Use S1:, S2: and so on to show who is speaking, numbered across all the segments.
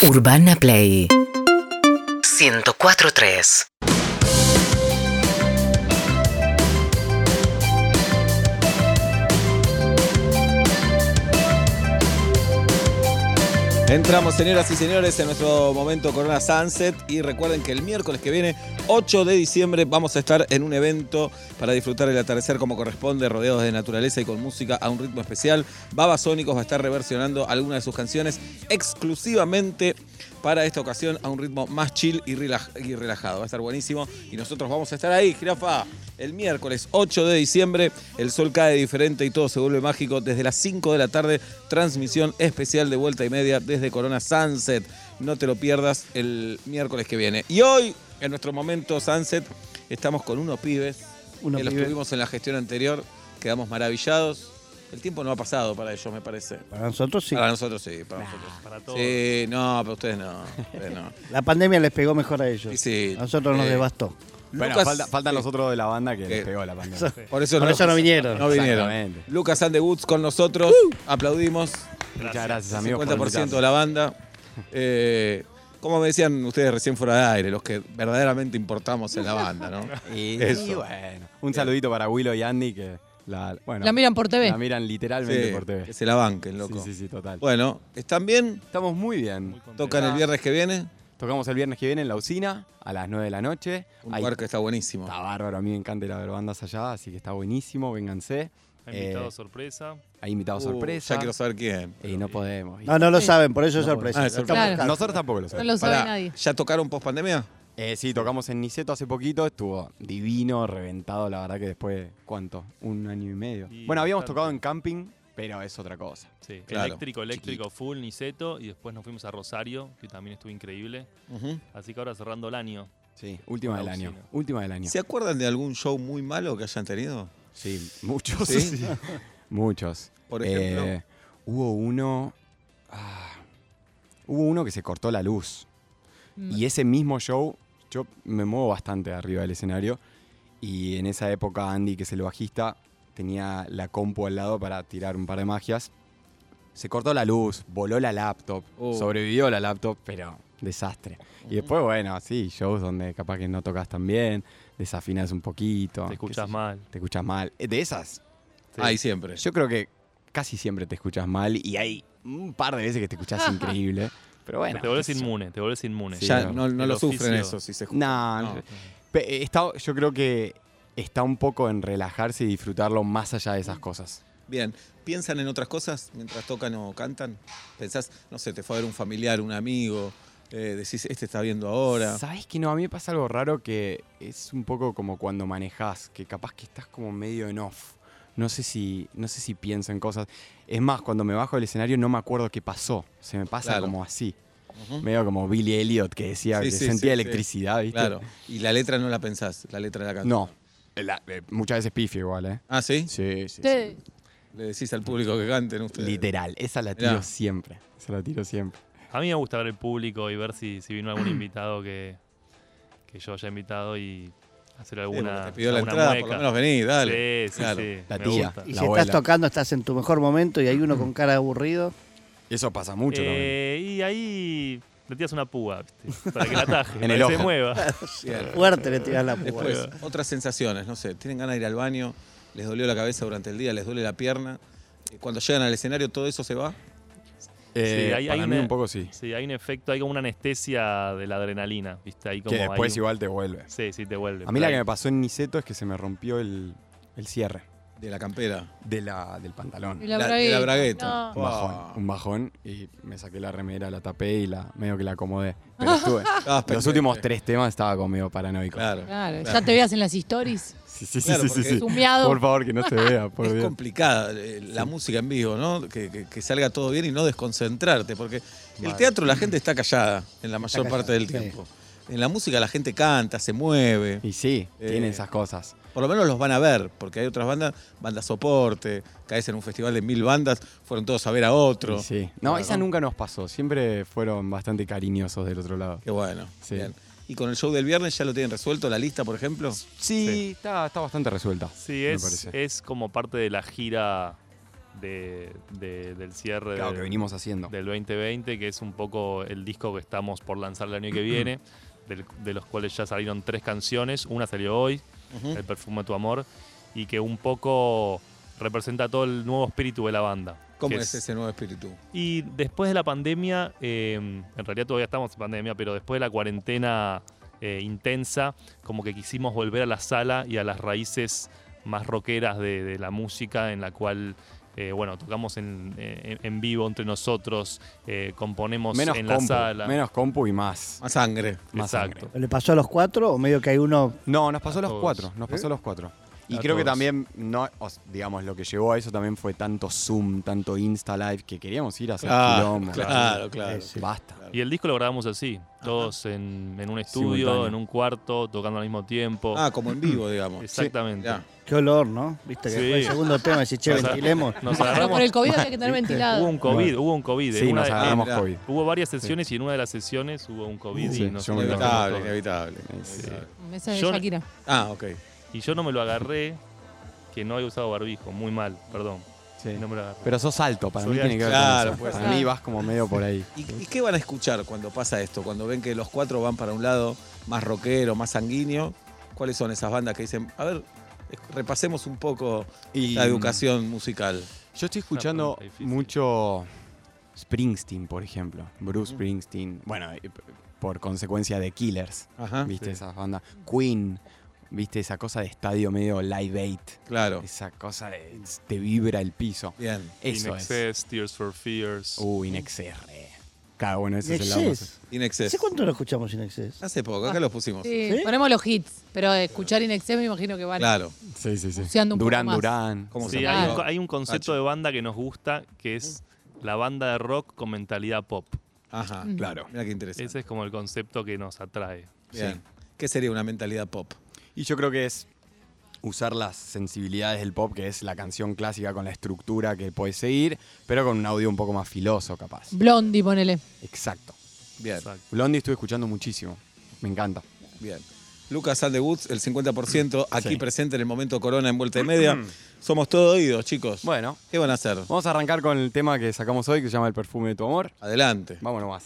S1: Urbana Play 104.3
S2: Entramos, señoras y señores, en nuestro momento Corona Sunset. Y recuerden que el miércoles que viene, 8 de diciembre, vamos a estar en un evento para disfrutar el atardecer como corresponde, rodeados de naturaleza y con música a un ritmo especial. Babasónicos va a estar reversionando algunas de sus canciones exclusivamente para esta ocasión a un ritmo más chill y, relaj- y relajado. Va a estar buenísimo y nosotros vamos a estar ahí, jirafa. El miércoles 8 de diciembre, el sol cae diferente y todo se vuelve mágico. Desde las 5 de la tarde, transmisión especial de vuelta y media desde Corona Sunset. No te lo pierdas el miércoles que viene. Y hoy, en nuestro momento Sunset, estamos con unos pibes
S3: Unos
S2: que los
S3: pibes.
S2: tuvimos en la gestión anterior. Quedamos maravillados. El tiempo no ha pasado para ellos, me parece.
S3: Para nosotros sí.
S2: Para nosotros sí, para nosotros.
S4: Para todos.
S2: Sí, no, para ustedes no. ustedes no.
S3: La pandemia les pegó mejor a ellos.
S2: Sí,
S3: a nosotros nos
S2: eh,
S3: devastó.
S5: Bueno,
S2: Lucas-
S5: falta, faltan los otros de la banda que
S2: Eh,
S5: les pegó la pandemia.
S2: Por eso,
S3: Por eso no vinieron.
S2: No vinieron. Lucas and the Woods con nosotros. Aplaudimos.
S5: Muchas gracias, amigos. por
S2: 50% de la banda. Eh, como me decían ustedes recién fuera de aire, los que verdaderamente importamos en la banda, ¿no?
S5: Y, bueno, un saludito para Willow y Andy que la, bueno,
S6: La miran por TV.
S5: la miran literalmente
S2: Sí,
S5: por TV.
S2: que se la banquen, loco.
S5: Sí, sí, sí, total.
S2: Bueno, ¿están bien?
S5: Estamos muy bien.
S4: Muy.
S2: ¿Tocan el viernes que viene?
S5: Tocamos el viernes que viene en la usina a las 9 de la noche.
S2: Un
S5: Ahí
S2: lugar que está buenísimo.
S5: está bárbaro, a mí me encanta ir a ver bandas allá, así que está buenísimo, vénganse.
S4: Hay invitado
S5: Eh,
S4: sorpresa.
S5: Hay invitados
S2: Uh,
S5: sorpresa.
S2: Ya quiero saber quién.
S5: Y no podemos.
S3: No, no lo saben, por eso es
S5: No,
S3: sorpresa.
S2: ah, sorpresa.
S6: Claro.
S5: Nosotros tampoco lo
S6: No
S5: sabemos.
S6: lo sabe
S2: Pará,
S6: nadie.
S2: ¿Ya tocaron post pandemia?
S5: Eh, sí, tocamos en Niceto hace poquito, estuvo divino, reventado, la verdad que después, ¿cuánto? Un año y medio.
S4: Y
S5: bueno, habíamos tocado en camping, pero es otra cosa.
S4: Sí,
S2: Claro,
S4: eléctrico, eléctrico, full, Niceto. Y después nos fuimos a Rosario, que también estuvo increíble. Así que ahora cerrando el año.
S5: Sí, última del año. Última del año.
S2: ¿Se acuerdan de algún show muy malo que hayan tenido?
S5: Sí, muchos.
S2: ¿Sí?
S5: muchos.
S2: Por ejemplo.
S5: Eh, hubo uno. ah, hubo uno que se cortó la luz.
S6: Mm.
S5: Y ese mismo show, yo me muevo bastante arriba del escenario. Y en esa época, Andy, que es el bajista, tenía la compu al lado para tirar un par de magias. Se cortó la luz, voló la laptop,
S2: Oh.
S5: sobrevivió la laptop, pero desastre. Y después, bueno, sí, shows donde capaz que no tocas tan bien, desafinas un poquito.
S4: Te escuchas mal.
S5: Te escuchas mal. Eh, De esas,
S4: Sí.
S2: Ahí siempre.
S5: yo creo que casi siempre te escuchas mal y hay un par de veces que te escuchas increíble. Pero bueno.
S4: te volvés inmune, te volvés inmune.
S5: Sí,
S2: ya
S5: no.
S2: no, no
S4: El
S2: lo sufren eso si se
S5: No,
S2: No.
S5: eh, está- yo creo que está un poco en relajarse y disfrutarlo más allá de esas cosas.
S2: Bien, ¿piensan en otras cosas mientras tocan o cantan? ¿Pensás, no sé, te fue a ver un familiar, un amigo, eh, decís, este está viendo ahora?
S5: ¿Sabes que no? A mí me pasa algo raro que es un poco como cuando manejás, que capaz que estás como medio en off. No sé si, no sé si pienso en cosas. Es más, cuando me bajo del escenario no me acuerdo qué pasó. Se me pasa
S2: Claro.
S5: como así. Medio como Billy Elliot que decía
S2: Sí,
S5: que
S2: sí,
S5: sentía
S2: sí, sí.
S5: electricidad, ¿viste?
S2: Claro, y la letra no la pensás, la letra de la canción.
S5: No. La- eh, muchas veces pifio igual, ¿eh?
S2: ¿Ah, sí?
S5: Sí, sí.
S2: Le decís al público que canten ustedes.
S5: Literal. Esa la tiro
S2: Mirá.
S5: siempre. Esa la tiro siempre.
S4: A mí me gusta ver el público y ver si, si vino algún invitado que, que yo haya invitado y hacer
S2: Sí,
S4: alguna.
S2: te pidió la entrada, por
S4: mueca.
S2: lo menos vení, dale.
S4: Sí, sí,
S2: Claro.
S4: sí.
S5: La tía.
S4: gusta.
S3: Y
S5: La
S3: si
S5: abuela.
S3: estás tocando, estás en tu mejor momento y hay uno con cara de aburrido.
S5: Eso pasa mucho también.
S4: Eh, y ahí le tiras una púa, ¿viste? Para que la ataje,
S5: En
S4: para
S5: el
S4: que se
S5: ojo.
S4: mueva.
S3: Fuerte le tiras la púa.
S2: Después, otras sensaciones, no sé, tienen ganas de ir al baño, les dolió la cabeza durante el día, les duele la pierna. Cuando llegan al escenario, todo eso se va.
S5: Eh,
S4: Sí, hay-
S5: para
S4: hay
S5: mí
S4: una-
S5: un poco sí.
S4: Sí, hay un efecto, hay como una anestesia de la adrenalina, ¿viste? Ahí como
S5: Que después
S4: hay un-
S5: igual te vuelve.
S4: Sí, sí, te vuelve.
S5: A mí la que me pasó en Niceto es que se me rompió el, el cierre
S2: De la campera.
S5: de la, del pantalón.
S6: y la
S2: La- de la
S6: bragueta. No.
S5: Un bajón, un bajón y me saqué la remera, la tapé y la medio que la acomodé. Pero estuve.
S2: Estabas
S5: los últimos tres temas estaba como medio paranoico.
S2: Claro.
S6: Claro,
S2: Claro.
S6: ya te veas en las stories.
S5: Sí, sí, sí,
S2: Claro,
S5: sí, sí,
S2: porque-
S5: sí.
S6: Sumiado.
S5: Por favor, que no se vea, por
S2: es complicada eh, la música en vivo, ¿no? Que, que- que salga todo bien y no desconcentrarte, porque el teatro la gente está callada en la mayor
S3: callada,
S2: parte del
S3: sí.
S2: tiempo. En la música la gente canta, se mueve.
S5: Y sí,
S2: Eh,
S5: tiene esas cosas.
S2: Por lo menos los van a ver, porque hay otras bandas, bandas soporte, caes en un festival de mil bandas, fueron todos a ver a otro.
S5: Sí. No,
S2: Claro.
S5: esa nunca nos pasó. Siempre fueron bastante cariñosos del otro lado.
S2: Qué bueno.
S5: Sí.
S2: bien. ¿Y con el show del viernes ya lo tienen resuelto, la lista, por ejemplo?
S5: Sí, Está, está bastante resuelta.
S4: Sí,
S5: me
S4: es,
S5: parece.
S4: es como parte de la gira de- de- del cierre
S1: Claro,
S4: del-
S1: que venimos haciendo.
S4: del 2020, que es un poco el disco que estamos por lanzar el año que viene, del- de los cuales ya salieron tres canciones. Una salió hoy. El perfume de tu amor, y que un poco representa todo el nuevo espíritu de la banda.
S2: ¿Cómo es ese nuevo espíritu?
S4: Y después de la pandemia, eh, en realidad todavía estamos en pandemia, pero después de la cuarentena eh, intensa, como que quisimos volver a la sala y a las raíces más rockeras de, de la música, en la cual, eh, bueno, tocamos en, en- en vivo entre nosotros, eh, componemos
S1: Menos
S4: en
S1: compu,
S4: la sala.
S1: menos compu y más.
S2: Más sangre.
S1: más
S4: Exacto.
S1: sangre.
S3: ¿Le pasó a los cuatro o medio que hay uno
S1: No, nos pasó
S4: A
S1: los
S4: todos.
S1: cuatro, nos pasó los cuatro. Y
S4: A
S1: creo que también, no, os- digamos, lo que llevó a eso también fue tanto Zoom, tanto Insta Live, que queríamos ir a hacer
S2: Claro,
S1: quilombo.
S2: claro, claro.
S3: Sí.
S1: Basta.
S4: Y el disco lo grabamos así, todos en, en un estudio,
S1: Simultáneo.
S4: en un cuarto, tocando al mismo tiempo.
S2: Ah, como en vivo, digamos.
S4: Exactamente.
S3: Qué olor, ¿no? Viste que
S4: Sí.
S3: fue el segundo tema, si che, ventilemos.
S4: Nos
S6: Pero
S4: agarramos,
S6: por el COVID hay que tener ventilado.
S4: hubo un COVID, hubo un COVID.
S1: Sí, nos agarramos. COVID.
S4: Hubo varias sesiones y en una de las sesiones hubo un COVID
S1: Sí,
S4: y nos
S2: Inevitable, inevitable.
S1: Sí.
S2: inevitable.
S6: Esa de
S4: Yo-
S6: Shakira.
S2: Ah, ok.
S4: Y yo no me lo agarré, que no había usado barbijo, muy mal, perdón.
S1: Sí.
S4: No me lo agarré.
S1: Pero sos alto, para
S4: Soy
S1: mí tiene que ver
S2: Claro,
S1: con eso.
S2: pues.
S1: Para mí vas como medio por ahí.
S2: ¿Y, y qué van a escuchar cuando pasa esto? Cuando ven que los cuatro van para un lado más rockero, más sanguíneo. ¿Cuáles son esas bandas que dicen, a ver, repasemos un poco
S1: Y
S2: la educación musical?
S1: Yo estoy escuchando mucho Springsteen, por ejemplo. Bruce Springsteen. Bueno, p- por consecuencia de Killers.
S2: Ajá.
S1: ¿Viste
S4: Sí.
S1: esas bandas? Queen. ¿Viste esa cosa de estadio medio live aid?
S2: Claro.
S1: Esa cosa de te vibra el piso.
S2: Bien.
S1: Eso
S4: In
S1: es.
S4: Excess, Tears for Fears.
S1: Uh, Inexcess. re. Claro, bueno, ese es el lado
S3: Inexcess.
S2: Inexcess.
S3: ¿Hace cuánto lo escuchamos Inexcess?
S2: Hace poco, acá los pusimos.
S6: Sí,
S3: ¿Sí?
S6: ponemos los hits, pero escuchar Inexcess me imagino que vale.
S2: Claro.
S1: Sí, sí, sí.
S6: Buceando un poco
S1: Durán,
S6: más.
S1: Durán.
S2: ¿Cómo
S4: Sí,
S2: se
S4: hay,
S2: llama?
S4: un, co- hay un concepto de banda que nos gusta, que es la banda de rock con mentalidad pop.
S2: Ajá.
S6: Mm.
S1: Claro.
S2: Mira qué interesante.
S4: Ese es como el concepto que nos atrae.
S2: Bien. ¿Qué sería una mentalidad pop?
S1: Y yo creo que es usar las sensibilidades del pop, que es la canción clásica con la estructura que puedes seguir, pero con un audio un poco más filoso, capaz.
S6: Blondie, ponele.
S1: Exacto.
S2: Bien.
S4: Exacto.
S1: Blondie estuve escuchando muchísimo. Me encanta.
S2: Bien. Lucas Woods, el 50% aquí
S1: Sí.
S2: presente en el momento Corona en Vuelta y Media. Somos todo oídos, chicos.
S1: Bueno,
S2: ¿Qué van a hacer?
S1: vamos a arrancar con el tema que sacamos hoy, que se llama El perfume de tu amor.
S2: Adelante.
S1: Vámonos más.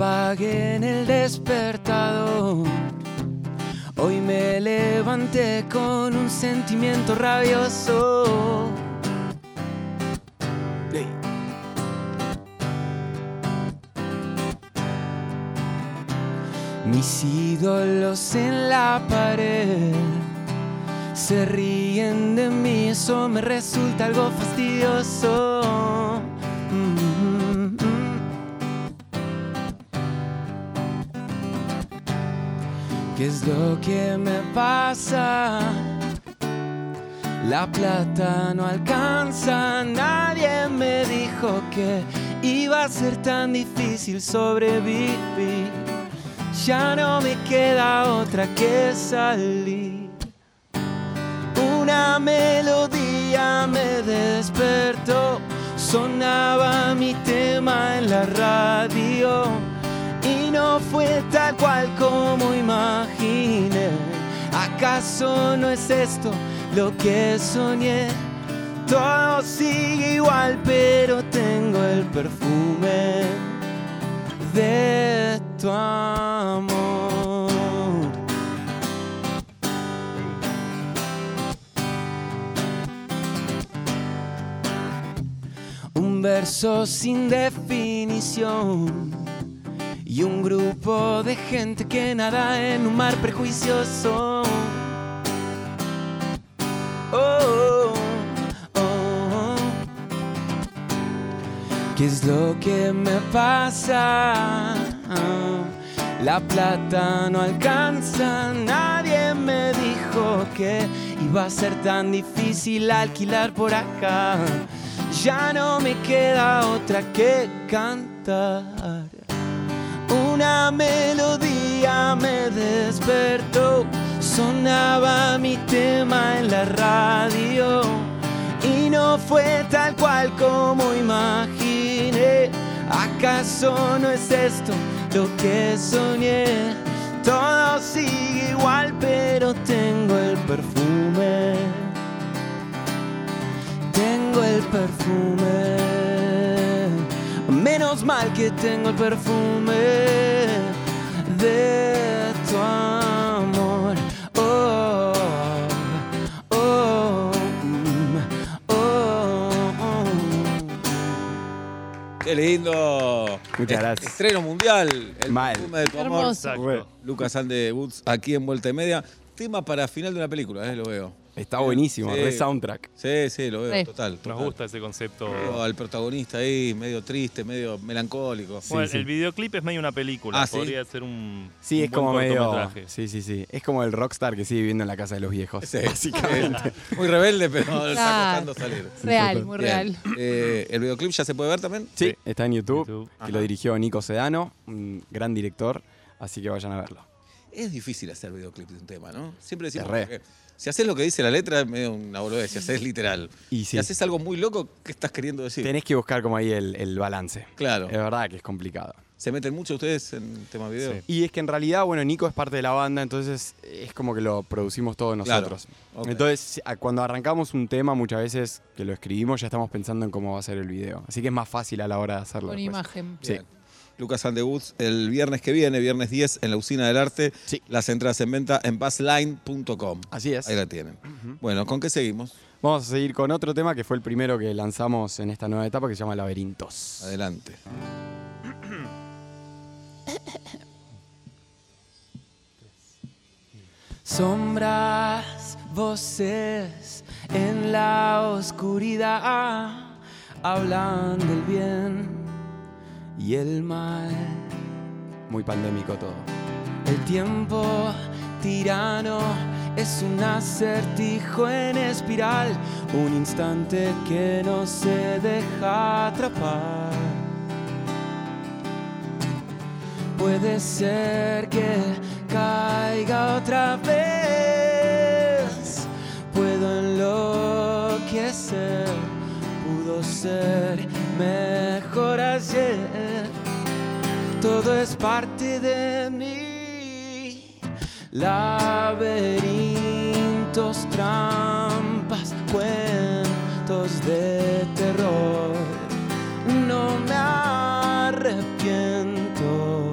S1: Apaguen el despertador. Hoy me levanté con un sentimiento rabioso. Mis ídolos en la pared se ríen de mí, eso me resulta algo fastidioso. ¿Qué es lo que me pasa? La plata no alcanza, nadie me dijo que iba a ser tan difícil sobrevivir. Ya no me queda otra que salir. Una melodía me despertó, sonaba mi tema en la radio fue tal cual como imaginé. ¿Acaso no es esto lo que soñé? Todo sigue igual, pero tengo el perfume de tu amor. Un verso sin definición y un grupo de gente que nada en un mar prejuicioso. Oh, oh, oh. ¿Qué es lo que me pasa? La plata no alcanza, nadie me dijo que iba a ser tan difícil alquilar por acá. Ya no me queda otra que cantar una melodía me despertó. Sonaba mi tema en la radio y no fue tal cual como imaginé. ¿Acaso no es esto lo que soñé? Todo sigue igual, pero tengo el perfume. Tengo el perfume. Menos mal que tengo el perfume de tu amor. Oh, oh, oh, oh.
S2: Qué lindo.
S5: Muchas
S2: Es-
S5: gracias.
S2: Estreno mundial. El
S5: Mal.
S2: perfume de tu amor.
S6: Hermoso.
S4: Exacto.
S2: Lucas Ande Woods aquí en Vuelta y Media. Tema para final de una película, eh, lo veo.
S5: Está buenísimo,
S2: Sí.
S5: re soundtrack.
S2: Sí, sí, lo veo,
S6: Sí.
S2: total.
S4: Nos gusta ese concepto.
S2: Veo al protagonista ahí, medio triste, medio melancólico.
S4: Bueno,
S5: Sí,
S4: el videoclip es medio una película.
S2: Ah, ¿sí?
S4: Podría ser un.
S5: Sí,
S4: un
S5: es
S4: buen
S5: como medio. Sí, sí, sí. Es como el rockstar que sigue viviendo en la casa de los viejos.
S2: Sí,
S5: Básicamente.
S2: Muy rebelde, pero está costando salir.
S6: Real, muy
S2: Bien.
S6: real.
S2: Eh, ¿El videoclip ya se puede ver también?
S5: Sí,
S4: Sí.
S5: está en YouTube,
S4: YouTube.
S5: que
S2: Ajá.
S5: lo dirigió Nico Sedano, un gran director, así que vayan a verlo.
S2: Es difícil hacer videoclip de un tema, ¿no? Siempre decimos que si haces lo que dice la letra es medio una boludez, si haces literal.
S5: Y
S2: Si haces algo muy loco, ¿qué estás queriendo decir?
S5: tenés que buscar como ahí el, el balance.
S2: Claro.
S5: Es verdad que es complicado.
S2: ¿Se meten mucho ustedes en tema video?
S4: Sí.
S5: Y es que en realidad, bueno, Nico es parte de la banda, entonces es como que lo producimos todos
S2: Claro.
S5: nosotros. Entonces, a- cuando arrancamos un tema, muchas veces que lo escribimos, ya estamos pensando en cómo va a ser el video. Así que es más fácil a la hora de hacerlo.
S6: Con
S5: después.
S6: imagen.
S5: Sí.
S2: Bien. Lucas Andewoods, el viernes que viene, viernes 10, en la Usina del Arte.
S5: Sí.
S2: Las entradas en venta en bassline.com.
S5: Así es.
S2: Ahí la tienen. Bueno, ¿con qué seguimos?
S5: Vamos a seguir con otro tema que fue el primero que lanzamos en esta nueva etapa que se llama Laberintos.
S2: Adelante.
S1: Sombras, voces en la oscuridad hablan del bien y el mal.
S5: Muy pandémico todo.
S1: El tiempo tirano es un acertijo en espiral, un instante que no se deja atrapar. Puede ser que caiga otra vez, puedo enloquecer, pudo ser mejor ayer todo es parte de mí. Laberintos, trampas, cuentos de terror. No me arrepiento,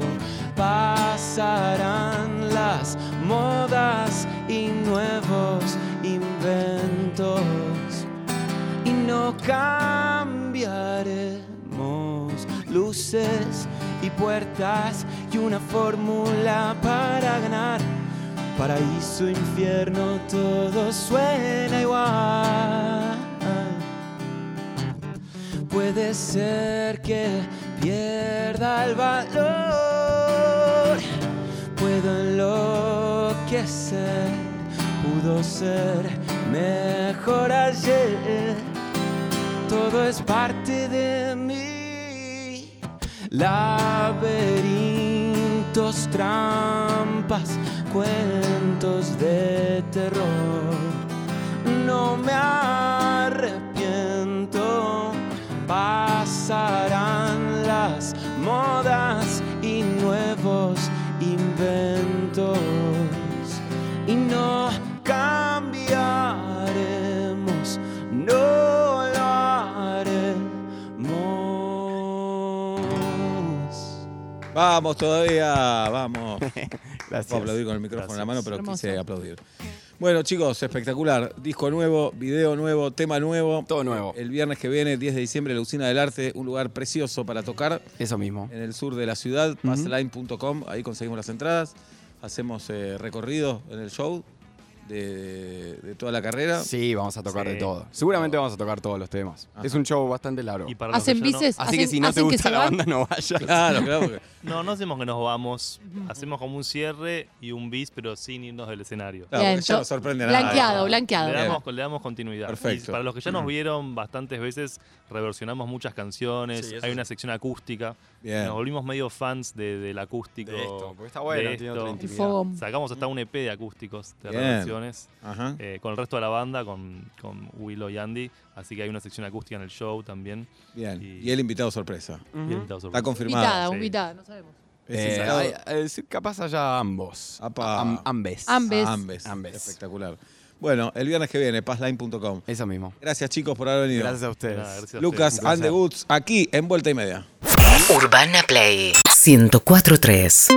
S1: pasarán las modas y nuevos inventos y no cambiaremos luces y puertas y una fórmula para ganar. Paraíso, infierno, todo suena igual. Puede ser que pierda el valor. Puedo enloquecer, pudo ser mejor ayer todo es parte de. Laberintos, trampas, cuentos de terror. No me arrepiento, pasarán las modas
S2: Vamos todavía, vamos.
S5: Gracias.
S2: Puedo aplaudir con el micrófono en la mano, pero
S6: Hermoso.
S2: quise aplaudir. Bueno, chicos, espectacular. Disco nuevo, video nuevo, tema nuevo.
S5: Todo nuevo.
S2: El viernes que viene, 10 de diciembre, la Usina del Arte, un lugar precioso para tocar
S5: Eso mismo.
S2: en el sur de la ciudad, passline.com. Ahí conseguimos las entradas. Hacemos eh, recorrido en el show. De, de toda la carrera.
S5: Sí, vamos a tocar
S4: Sí.
S5: de todo. Seguramente vamos a tocar todos los temas.
S2: Ajá.
S5: Es un show bastante largo.
S4: Y para los
S6: ¿Hacen
S4: que ya no-
S6: bices?
S5: Así que
S6: ¿Hacen-
S5: si no te
S6: hacen que
S5: gusta
S6: se
S5: la
S6: van?
S5: banda, no vayas.
S2: Claro, claro. porque-
S4: No, no hacemos que nos vamos. Hacemos como un cierre y un bis, pero sin irnos del escenario.
S2: claro,
S6: Bien,
S2: porque ya no
S6: to-
S2: sorprende a nadie.
S6: Blanqueado, blanqueado.
S4: Le damos, le damos continuidad.
S2: Perfecto.
S4: Y para los que ya nos vieron bastantes veces, reversionamos muchas canciones.
S5: Sí, eso
S4: Hay
S5: sí.
S4: una sección acústica.
S2: Bien.
S4: Nos volvimos medio fans de- del acústico.
S5: De esto, porque está bueno,
S4: de
S5: tiene
S4: esto.
S5: otra
S6: El
S5: intimidad.
S6: fogón.
S4: Sacamos hasta un EP de acústicos, de
S2: Bien. Ajá.
S4: eh, con el resto de la banda, con, con Willow y Andy. Así que hay una sección acústica en el show también.
S2: Bien.
S4: y-
S2: Y el invitado sorpresa.
S4: Y el invitado
S2: Está confirmado.
S6: Invitada,
S4: sí.
S6: invitada, no sabemos.
S5: Eh, hay- eh, capaz allá ambos.
S2: Apa.
S5: Am- ambes.
S6: Ambes.
S2: Ah, Ambes.
S5: Ambes.
S2: Espectacular. Bueno, el viernes que viene, passline.com.
S5: Eso mismo.
S2: Gracias chicos por haber venido.
S5: Gracias a ustedes.
S4: Nada, gracias a
S2: Lucas and the Woods, aquí en Vuelta y Media.
S7: Urbana Play 1043